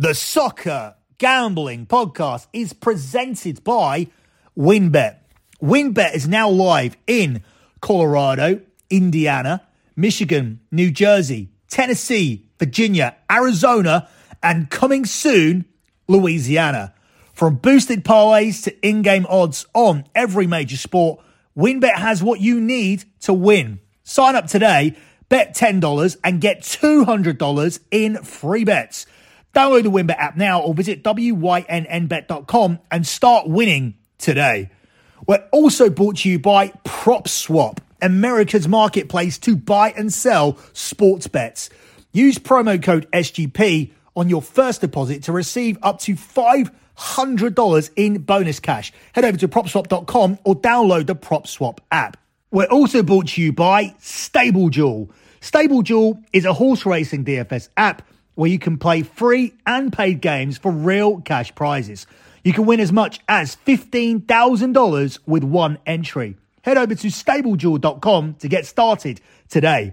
The Soccer Gambling Podcast is presented by WynnBET. WynnBET is now live in Colorado, Indiana, Michigan, New Jersey, Tennessee, Virginia, Arizona, and coming soon, Louisiana. From boosted parlays to in game odds on every major sport, WynnBET has what you need to win. Sign up today, bet $10, and get $200 in free bets. Download the WynnBET app now or visit WYNNBet.com and start winning today. We're also brought to you by PropSwap, America's marketplace to buy and sell sports bets. Use promo code SGP on your first deposit to receive up to $500 in bonus cash. Head over to propswap.com or download the PropSwap app. We're also brought to you by StableDuel. StableDuel is a horse racing DFS app where you can play free and paid games for real cash prizes. You can win as much as $15,000 with one entry. Head over to stableduel.com to get started today.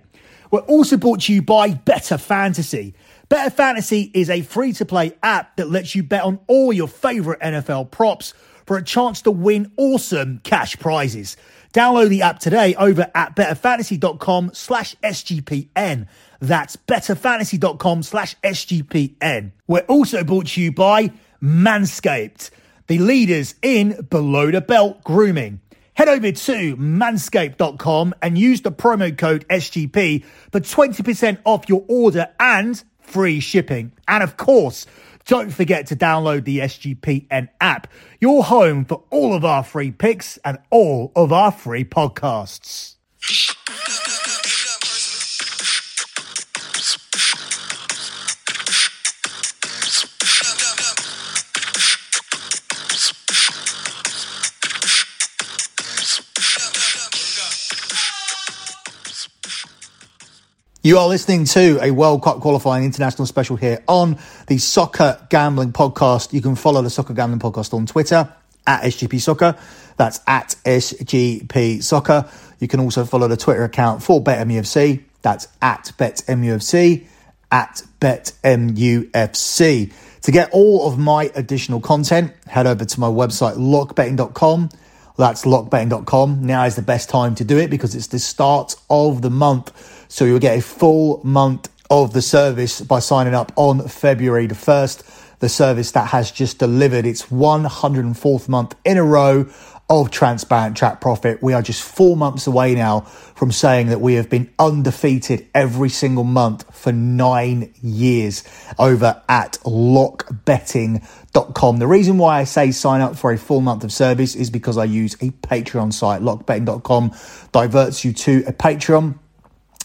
We're also brought to you by Better Fantasy. Better Fantasy is a free to play app that lets you bet on all your favorite NFL props for a chance to win awesome cash prizes. Download the app today over at betterfantasy.com slash SGPN. That's betterfantasy.com slash SGPN. We're also brought to you by Manscaped, the leaders in below the belt grooming. Head over to manscaped.com and use the promo code SGP for 20% off your order and free shipping. And of course, don't forget to download the SGPN app, your home for all of our free picks and all of our free podcasts. You are listening to a World Cup qualifying international special here on the Soccer Gambling Podcast. You can follow the Soccer Gambling Podcast on Twitter at SGP Soccer. That's at SGP Soccer. You can also follow the Twitter account for BetMUFC. That's at BetMUFC, at BetMUFC. To get all of my additional content, head over to my website, lockbetting.com. That's lockbetting.com. Now is the best time to do it because it's the start of the month so you'll get a full month of the service by signing up on February the 1st. The service that has just delivered its 104th month in a row of transparent track profit. We are just four months away now from saying that we have been undefeated every single month for nine years over at lockbetting.com. The reason why I say sign up for a full month of service is because I use a Patreon site. Lockbetting.com diverts you to a Patreon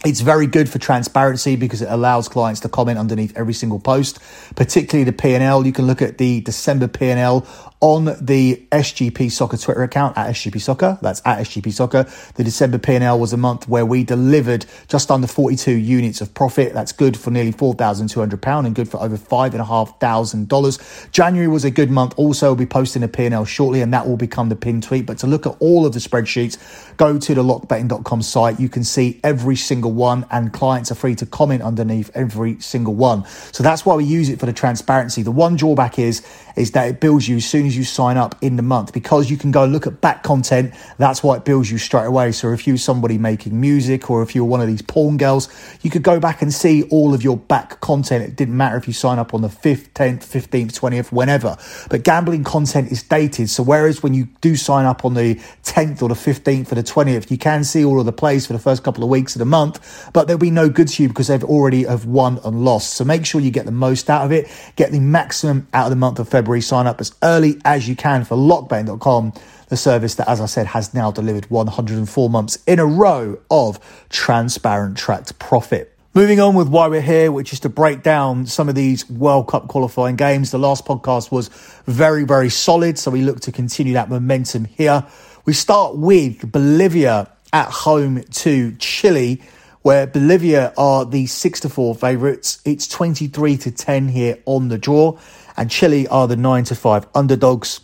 it's very good for transparency because it allows clients to comment underneath every single post, particularly the P&L. You can look at the December P&L on the SGP Soccer Twitter account at SGP Soccer. That's at SGP Soccer. The December P&L was a month where we delivered just under 42 units of profit. That's good for nearly £4,200 and good for over $5,500. January was a good month. Also, we'll be posting a P&L shortly and that will become the pin tweet. But to look at all of the spreadsheets, go to the lockbetting.com site. You can see every single one and clients are free to comment underneath every single one. So that's why we use it for the transparency. The one drawback is, is that it bills you as soon as you sign up in the month because you can go look at back content. That's why it bills you straight away. So if you're somebody making music or if you're one of these porn girls, you could go back and see all of your back content. It didn't matter if you sign up on the 5th, 10th, 15th, 20th, whenever. But gambling content is dated. So whereas when you do sign up on the 10th or the 15th or the 20th, you can see all of the plays for the first couple of weeks of the month, but there'll be no good to you because they've already have won and lost. So make sure you get the most out of it, get the maximum out of the month of February. Sign up as early as you can for lockbetting.com, the service that, as I said, has now delivered 104 months in a row of transparent tracked profit. Moving on with why we're here, which is to break down some of these World Cup qualifying games. The last podcast was very, very solid, so we look to continue that momentum here. We start with Bolivia at home to Chile, where Bolivia are the 6 to 4 favourites. It's 23 to 10 here on the draw and Chile are the 9 to 5 underdogs.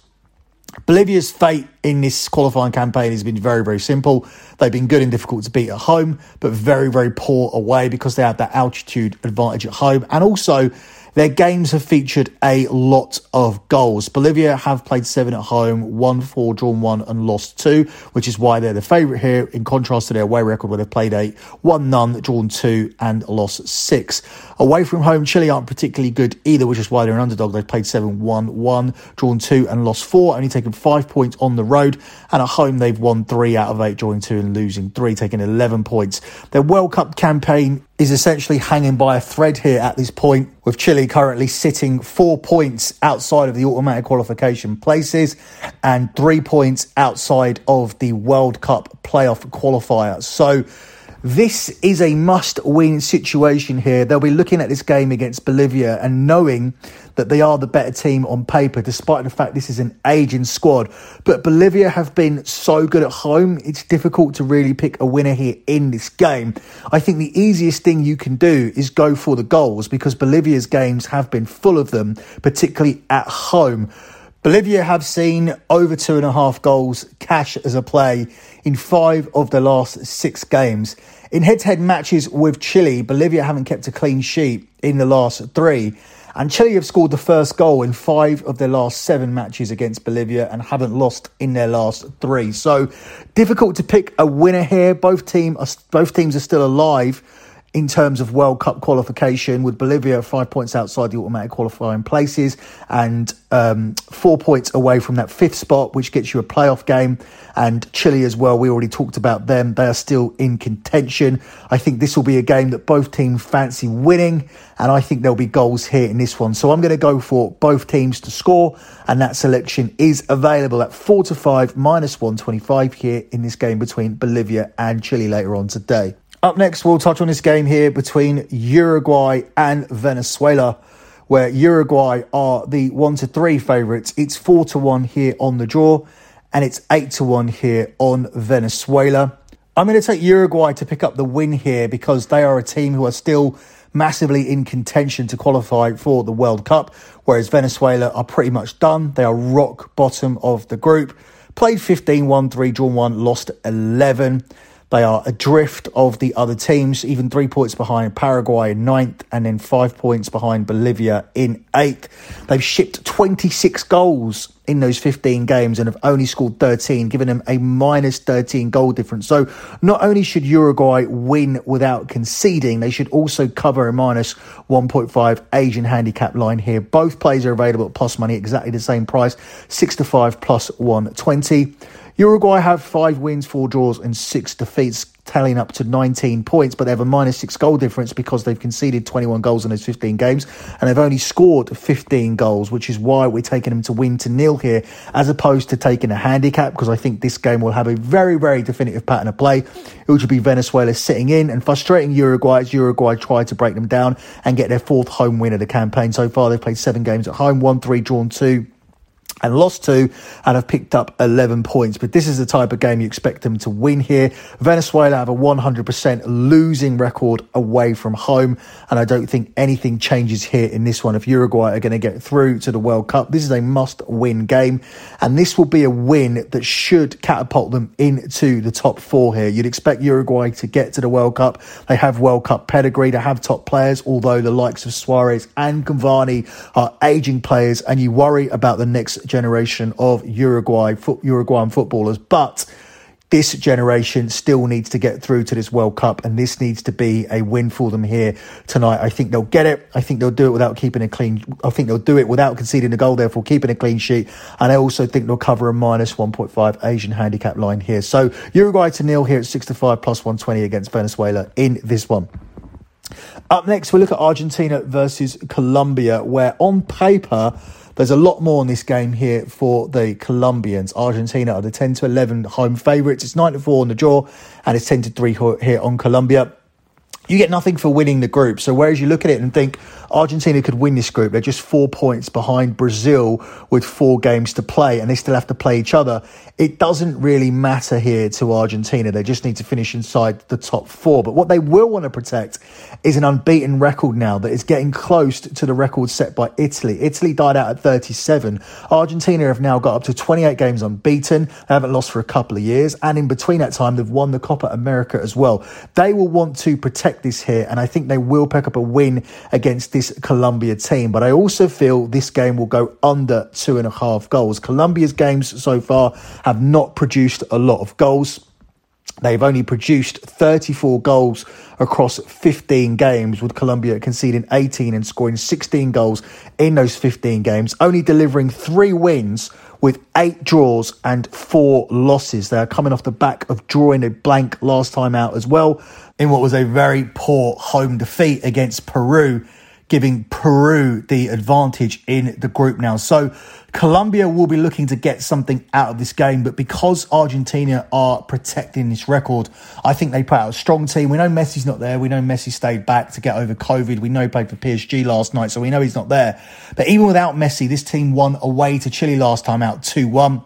Bolivia's fate in this qualifying campaign has been very, very simple. They've been good and difficult to beat at home, but very, very poor away because they have that altitude advantage at home. And also, Their games have featured a lot of goals. Bolivia have played seven at home, won four, drawn one, and lost two, which is why they're the favourite here, in contrast to their away record where they've played eight, won none, drawn two, and lost six. Away from home, Chile aren't particularly good either, which is why they're an underdog. They've played 7 1 1, drawn two, and lost four, only taken five points on the road. And at home, they've won three out of eight, drawing two and losing three, taking 11 points. Their World Cup campaign is essentially hanging by a thread here at this point, with Chile currently sitting four points outside of the automatic qualification places and three points outside of the World Cup playoff qualifier. So, this is a must win situation here. They'll be looking at this game against Bolivia and knowing that they are the better team on paper, despite the fact this is an aging squad. But Bolivia have been so good at home, it's difficult to really pick a winner here in this game. I think the easiest thing you can do is go for the goals because Bolivia's games have been full of them, particularly at home. Bolivia have seen over two and a half goals cash as a play in five of the last six games. In head to head matches with Chile, Bolivia haven't kept a clean sheet in the last three. And Chile have scored the first goal in five of their last seven matches against Bolivia and haven't lost in their last three. So difficult to pick a winner here. Both team are, both teams are still alive in terms of World Cup qualification, with Bolivia five points outside the automatic qualifying places and um, four points away from that fifth spot, which gets you a playoff game. And Chile as well, we already talked about them. They are still in contention. I think this will be a game that both teams fancy winning, and I think there'll be goals here in this one. So I'm going to go for both teams to score, and that selection is available at 4 to 5 minus 125 here in this game between Bolivia and Chile later on today. Up next, we'll touch on this game here between Uruguay and Venezuela, where Uruguay are the one to three favourites. It's four to one here on the draw, and it's eight to one here on Venezuela. I'm going to take Uruguay to pick up the win here because they are a team who are still massively in contention to qualify for the World Cup, whereas Venezuela are pretty much done. They are rock bottom of the group. Played 15 1 3, drawn 1, lost 11. They are adrift of the other teams, even three points behind Paraguay in ninth, and then five points behind Bolivia in eighth. They've shipped 26 goals in those 15 games and have only scored 13, giving them a minus 13 goal difference. So not only should Uruguay win without conceding, they should also cover a minus 1.5 Asian handicap line here. Both plays are available at plus money, exactly the same price, 6 to 5 plus 120. Uruguay have five wins, four draws, and six defeats, tallying up to 19 points, but they have a minus six goal difference because they've conceded 21 goals in those 15 games, and they've only scored 15 goals, which is why we're taking them to win to nil here, as opposed to taking a handicap, because I think this game will have a very, very definitive pattern of play, which will be Venezuela sitting in and frustrating Uruguay as Uruguay try to break them down and get their fourth home win of the campaign. So far, they've played seven games at home, one, three, drawn two and lost two and have picked up 11 points. But this is the type of game you expect them to win here. Venezuela have a 100% losing record away from home, and I don't think anything changes here in this one. If Uruguay are going to get through to the World Cup, this is a must win game, and this will be a win that should catapult them into the top four here. You'd expect Uruguay to get to the World Cup. They have World Cup pedigree, they have top players, although the likes of Suarez and Cavani are aging players, and you worry about the next generation of Uruguay Uruguayan footballers, but this generation still needs to get through to this World Cup, and this needs to be a win for them here tonight. I think they'll get it. I think they'll do it without keeping a clean. I think they'll do it without conceding a goal, therefore keeping a clean sheet. And I also think they'll cover a minus 1.5 Asian handicap line here. So Uruguay to nil here at six to five plus 120 against Venezuela in this one. Up next, we look at Argentina versus Colombia, where on paper there's a lot more in this game here for the Colombians. Argentina are the 10 to 11 home favourites. It's 9 to 4 on the draw, and it's 10 to 3 here on Colombia you get nothing for winning the group. So whereas you look at it and think Argentina could win this group, they're just four points behind Brazil with four games to play, and they still have to play each other. It doesn't really matter here to Argentina. They just need to finish inside the top four. But what they will want to protect is an unbeaten record now that is getting close to the record set by Italy. Italy died out at 37. Argentina have now got up to 28 games unbeaten. They haven't lost for a couple of years, and in between that time, they've won the Copa America as well. They will want to protect this here, and I think they will pick up a win against this Colombia team, but I also feel this game will go under two and a half goals. Colombia's games so far have not produced a lot of goals. They've only produced 34 goals across 15 games, with Colombia conceding 18 and scoring 16 goals in those 15 games, only delivering three wins with eight draws and four losses. They are coming off the back of drawing a blank last time out as well, in what was a very poor home defeat against Peru giving Peru the advantage in the group now. So Colombia will be looking to get something out of this game, but because Argentina are protecting this record, I think they put out a strong team. We know Messi's not there. We know Messi stayed back to get over COVID. We know he played for PSG last night, so we know he's not there. But even without Messi, this team won away to Chile last time out 2 1.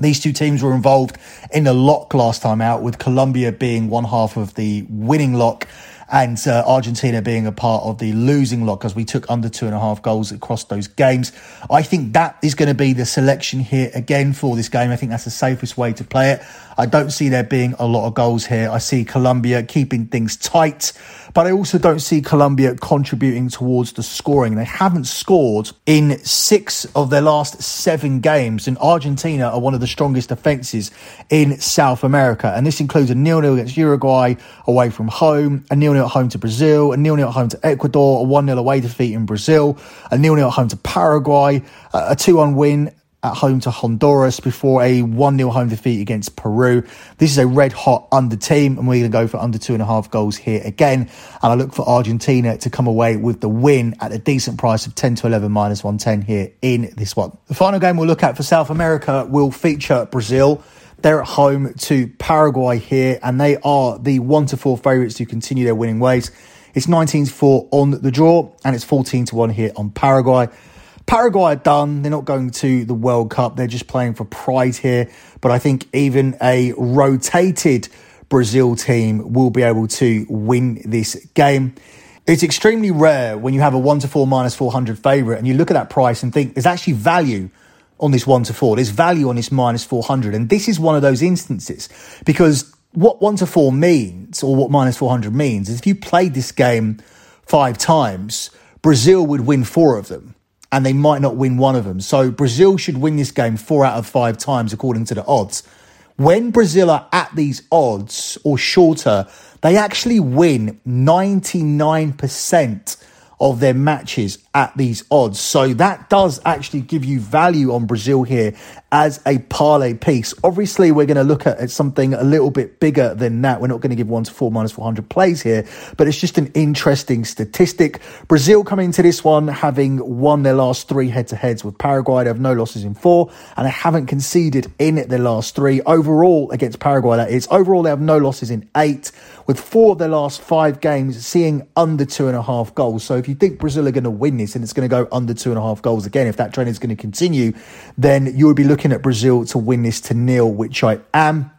These two teams were involved in a lock last time out, with Colombia being one half of the winning lock and uh, Argentina being a part of the losing lot because we took under two and a half goals across those games. I think that is going to be the selection here again for this game. I think that's the safest way to play it. I don't see there being a lot of goals here. I see Colombia keeping things tight, but I also don't see Colombia contributing towards the scoring. They haven't scored in six of their last seven games, and Argentina are one of the strongest defences in South America. And this includes a nil-nil against Uruguay away from home, a nil-nil at home to Brazil, a nil-nil at home to Ecuador, a 1-0 away defeat in Brazil, a nil-nil at home to Paraguay, a 2-1 win at home to Honduras before a 1 0 home defeat against Peru. This is a red hot under team, and we're going to go for under two and a half goals here again. And I look for Argentina to come away with the win at a decent price of 10 to 11 minus 110 here in this one. The final game we'll look at for South America will feature Brazil. They're at home to Paraguay here, and they are the 1 to 4 favourites to continue their winning ways. It's 19 to 4 on the draw, and it's 14 to 1 here on Paraguay. Paraguay are done. They're not going to the World Cup. They're just playing for pride here. But I think even a rotated Brazil team will be able to win this game. It's extremely rare when you have a 1 to 4 minus 400 favourite and you look at that price and think there's actually value on this 1 to 4. There's value on this minus 400. And this is one of those instances because what 1 to 4 means or what minus 400 means is if you played this game five times, Brazil would win four of them and they might not win one of them. So Brazil should win this game four out of five times according to the odds. When Brazil are at these odds or shorter, they actually win 99% of their matches at these odds. So that does actually give you value on Brazil here as a parlay piece. Obviously, we're going to look at, something a little bit bigger than that. We're not going to give one to four minus 400 plays here, but it's just an interesting statistic. Brazil coming into this one having won their last three head to heads with Paraguay. They have no losses in four and they haven't conceded in their last three. Overall, against Paraguay, that is. Overall, they have no losses in eight, with four of their last five games seeing under two and a half goals. So if you think Brazil are going to win this and it's going to go under two and a half goals again, if that trend is going to continue, then you would be looking at Brazil to win this to nil, which I am.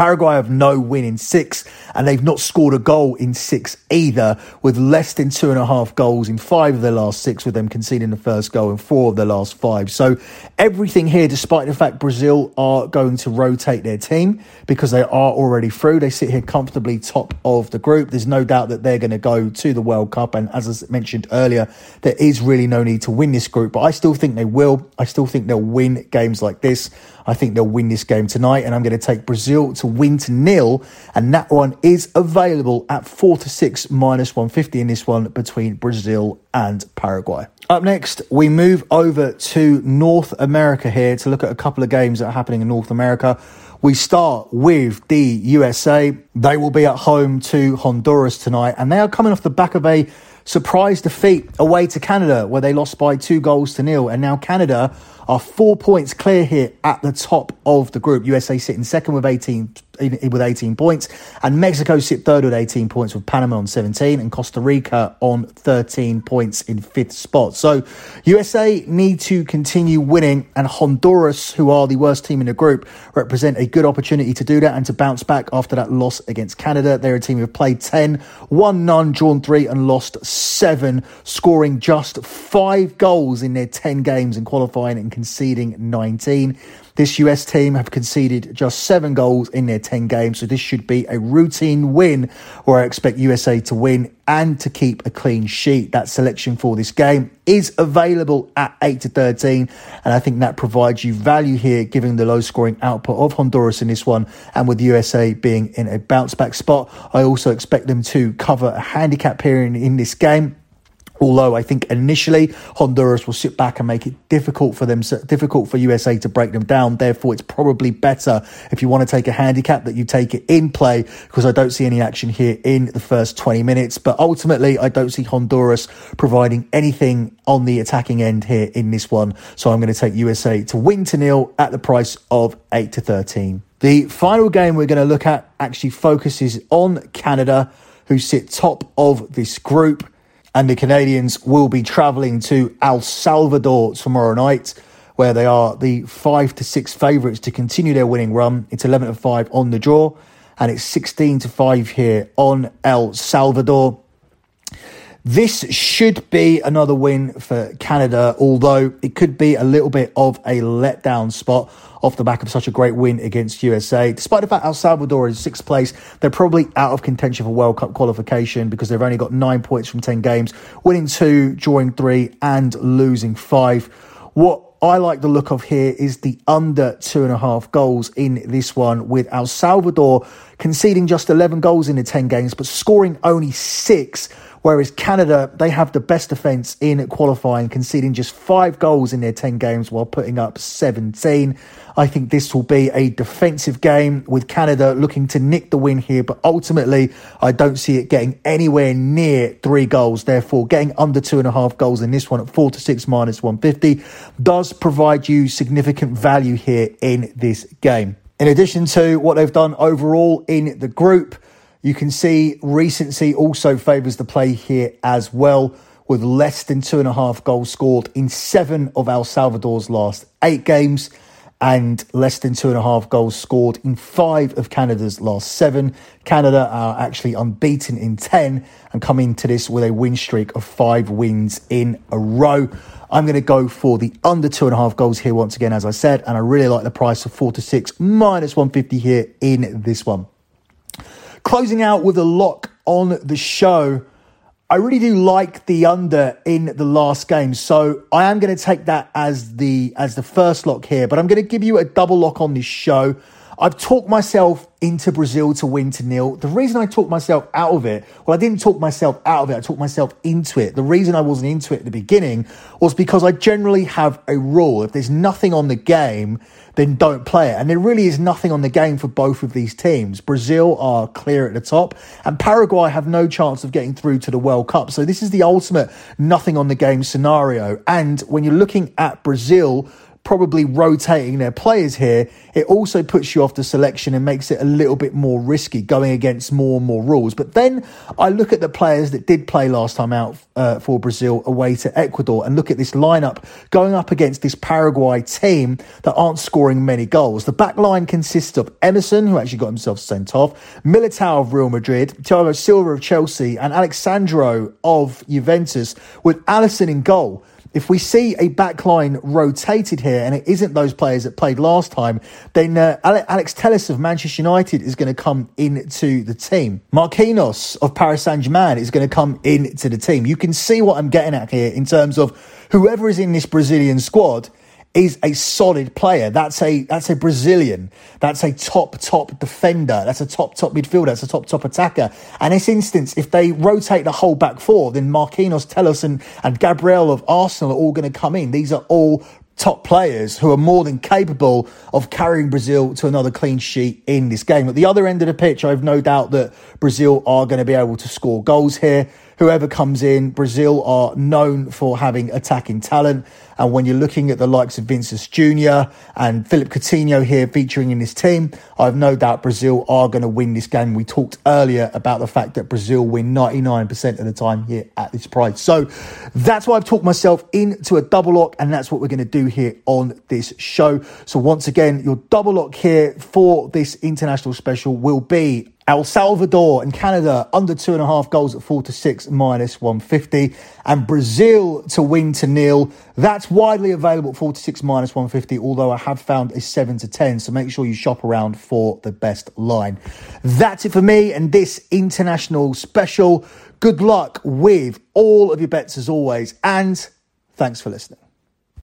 Paraguay have no win in six, and they've not scored a goal in six either, with less than two and a half goals in five of their last six, with them conceding the first goal in four of their last five. So everything here, despite the fact Brazil are going to rotate their team because they are already through, they sit here comfortably top of the group. There's no doubt that they're going to go to the World Cup, and as I mentioned earlier, there is really no need to win this group, but I still think they will. I still think they'll win games like this. I think they'll win this game tonight, and I'm going to take Brazil to win to nil, and that one is available at four to six minus 150 in this one between Brazil and Paraguay. Up next, we move over to North America here to look at a couple of games that are happening in North America. We start with the USA. They will be at home to Honduras tonight, and they are coming off the back of a surprise defeat away to Canada, where they lost by two goals to nil. And now Canada are four points clear here at the top of the group. USA sitting second with 18 with 18 points, and Mexico sit third with 18 points with Panama on 17 and Costa Rica on 13 points in fifth spot. So USA need to continue winning, and Honduras, who are the worst team in the group, represent a good opportunity to do that and to bounce back after that loss against Canada. They're a team who've played 10, won none, drawn three, and lost seven, scoring just five goals in their 10 games and qualifying and conceding 19. This US team have conceded just seven goals in their 10 games, so this should be a routine win where I expect USA to win and to keep a clean sheet. That selection for this game is available at 8 to 13, and I think that provides you value here given the low scoring output of Honduras in this one, and with USA being in a bounce back spot, I also expect them to cover a handicap period in this game. Although I think initially Honduras will sit back and make it difficult for them, difficult for USA to break them down. Therefore, it's probably better if you want to take a handicap that you take it in play because I don't see any action here in the first 20 minutes. But ultimately, I don't see Honduras providing anything on the attacking end here in this one. So I'm going to take USA to win to nil at the price of 8 to 13. The final game we're going to look at actually focuses on Canada, who sit top of this group and the Canadians will be travelling to El Salvador tomorrow night, where they are the five to six favourites to continue their winning run. It's eleven to five on the draw, and it's sixteen to five here on El Salvador. This should be another win for Canada, although it could be a little bit of a letdown spot off the back of such a great win against USA. Despite the fact El Salvador is sixth place, they're probably out of contention for World Cup qualification because they've only got nine points from 10 games, winning two, drawing three, and losing five. What I like the look of here is the under two and a half goals in this one, with El Salvador conceding just 11 goals in the 10 games, but scoring only six Whereas Canada, they have the best defence in qualifying, conceding just five goals in their 10 games while putting up 17. I think this will be a defensive game with Canada looking to nick the win here, but ultimately, I don't see it getting anywhere near three goals. Therefore, getting under two and a half goals in this one at four to six minus 150 does provide you significant value here in this game. In addition to what they've done overall in the group, you can see recency also favours the play here as well, with less than two and a half goals scored in seven of El Salvador's last eight games, and less than two and a half goals scored in five of Canada's last seven. Canada are actually unbeaten in 10 and come into this with a win streak of five wins in a row. I'm going to go for the under two and a half goals here once again, as I said, and I really like the price of four to six minus 150 here in this one. Closing out with a lock on the show. I really do like the under in the last game, so I am going to take that as the as the first lock here. But I'm going to give you a double lock on this show. I've talked myself into Brazil to win to nil. The reason I talked myself out of it, well, I didn't talk myself out of it. I talked myself into it. The reason I wasn't into it at the beginning was because I generally have a rule. If there's nothing on the game, then don't play it. And there really is nothing on the game for both of these teams. Brazil are clear at the top, and Paraguay have no chance of getting through to the World Cup. So this is the ultimate nothing on the game scenario. And when you're looking at Brazil, probably rotating their players here, it also puts you off the selection and makes it a little bit more risky going against more and more rules. But then I look at the players that did play last time out uh, for Brazil away to Ecuador and look at this lineup going up against this Paraguay team that aren't scoring many goals. The back line consists of Emerson, who actually got himself sent off, Militao of Real Madrid, Thiago Silva of Chelsea, and Alex Sandro of Juventus, with Alisson in goal. If we see a backline rotated here and it isn't those players that played last time, then uh, Alex Telles of Manchester United is going to come into the team. Marquinhos of Paris Saint Germain is going to come into the team. You can see what I'm getting at here in terms of whoever is in this Brazilian squad is a solid player. That's a that's a Brazilian. That's a top top defender. That's a top top midfielder. That's a top top attacker. And this instance, if they rotate the whole back four, then Marquinhos, Telles, and, and Gabriel of Arsenal are all going to come in. These are all top players who are more than capable of carrying Brazil to another clean sheet in this game. At the other end of the pitch, I have no doubt that Brazil are going to be able to score goals here whoever comes in, Brazil are known for having attacking talent. And when you're looking at the likes of Vinicius Jr. and Philippe Coutinho here featuring in this team, I have no doubt Brazil are going to win this game. We talked earlier about the fact that Brazil win 99% of the time here at this price. So that's why I've talked myself into a double lock, and that's what we're going to do here on this show. So once again, your double lock here for this international special will be El Salvador and Canada under two and a half goals at four to six minus 150. And Brazil to win to nil. That's widely available at four to six minus 150, although I have found a seven to 10. So make sure you shop around for the best line. That's it for me and this international special. Good luck with all of your bets as always. And thanks for listening.